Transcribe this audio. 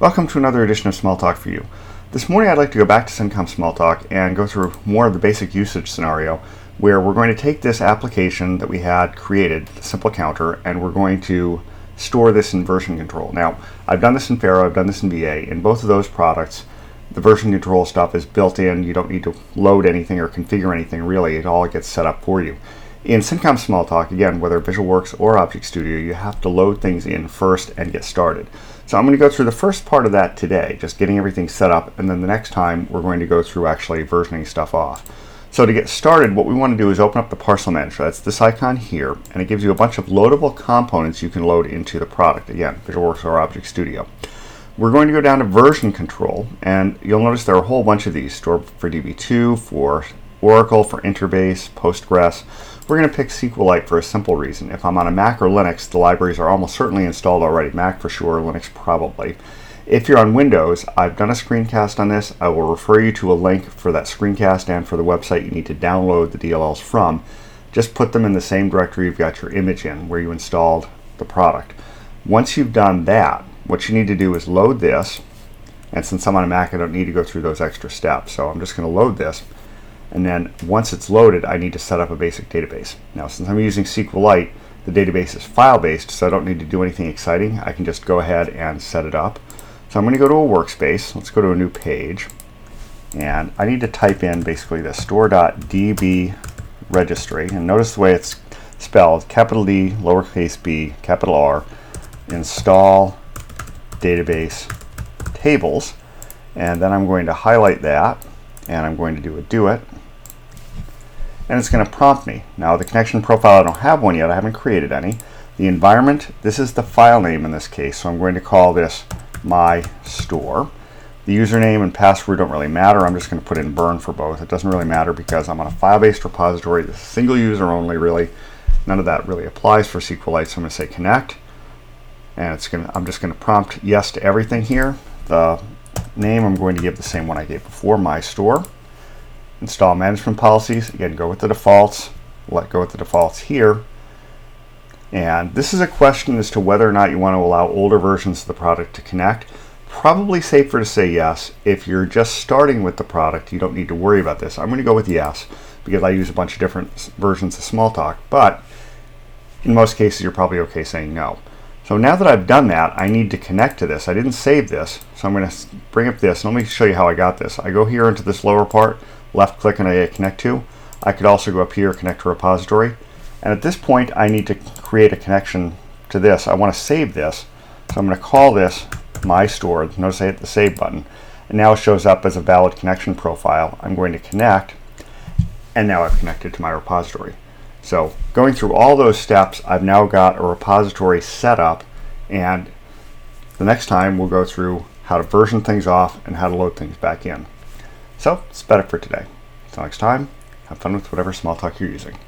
Welcome to another edition of Small Talk for You. This morning I'd like to go back to Cincom Smalltalk and go through more of the basic usage scenario where we're going to take this application that we had created, the simple counter, and we're going to store this in version control. Now, I've done this in Pharo, I've done this in VA. In both of those products, the version control stuff is built in. You don't need to load anything or configure anything really. It all gets set up for you. In Cincom Smalltalk, again, whether VisualWorks or Object Studio, you have to load things in first and get started. So I'm going to go through the first part of that today, just getting everything set up, and then the next time we're going to go through actually versioning stuff off. So to get started, what we want to do is open up the parcel manager. That's this icon here, and it gives you a bunch of loadable components you can load into the product. Again, VisualWorks or Object Studio. We're going to go down to version control, and you'll notice there are a whole bunch of these stored for DB2, for Oracle, for Interbase, Postgres. We're going to pick SQLite for a simple reason. If I'm on a Mac or Linux, the libraries are almost certainly installed already. Mac for sure, Linux probably. If you're on Windows, I've done a screencast on this. I will refer you to a link for that screencast and for the website you need to download the DLLs from. Just put them in the same directory you've got your image in where you installed the product. Once you've done that, what you need to do is load this. And since I'm on a Mac, I don't need to go through those extra steps. So I'm just going to load this. And then once it's loaded, I need to set up a basic database. Now, since I'm using SQLite, the database is file-based, so I don't need to do anything exciting. I can just go ahead and set it up. So I'm going to go to a workspace. Let's go to a new page. And I need to type in basically the store.db registry. And notice the way it's spelled, capital D, lowercase b, capital R, install database tables. And then I'm going to highlight that, and I'm going to do a do it and it's going to prompt me. Now the connection profile, I don't have one yet, I haven't created any. The environment, this is the file name in this case, so I'm going to call this my store. The username and password don't really matter, I'm just going to put in burn for both. It doesn't really matter because I'm on a file-based repository, single user only really. None of that really applies for SQLite, so I'm going to say connect. And it's going to, I'm just going to prompt yes to everything here. The name I'm going to give the same one I gave before, my store install management policies. Again, go with the defaults. Let go with the defaults here. And this is a question as to whether or not you want to allow older versions of the product to connect. Probably safer to say yes. If you're just starting with the product, you don't need to worry about this. I'm going to go with yes because I use a bunch of different versions of Smalltalk. But in most cases, you're probably okay saying no. So now that I've done that, I need to connect to this. I didn't save this, so I'm going to bring up this. Let me show you how I got this. I go here into this lower part, left click and I connect to. I could also go up here, connect to repository. And at this point, I need to create a connection to this. I want to save this. So I'm going to call this my store. Notice I hit the save button. And now it shows up as a valid connection profile. I'm going to connect. And now I've connected to my repository. So going through all those steps, I've now got a repository set up. And the next time we'll go through how to version things off and how to load things back in. So, about it for today. Until next time, have fun with whatever Smalltalk you're using.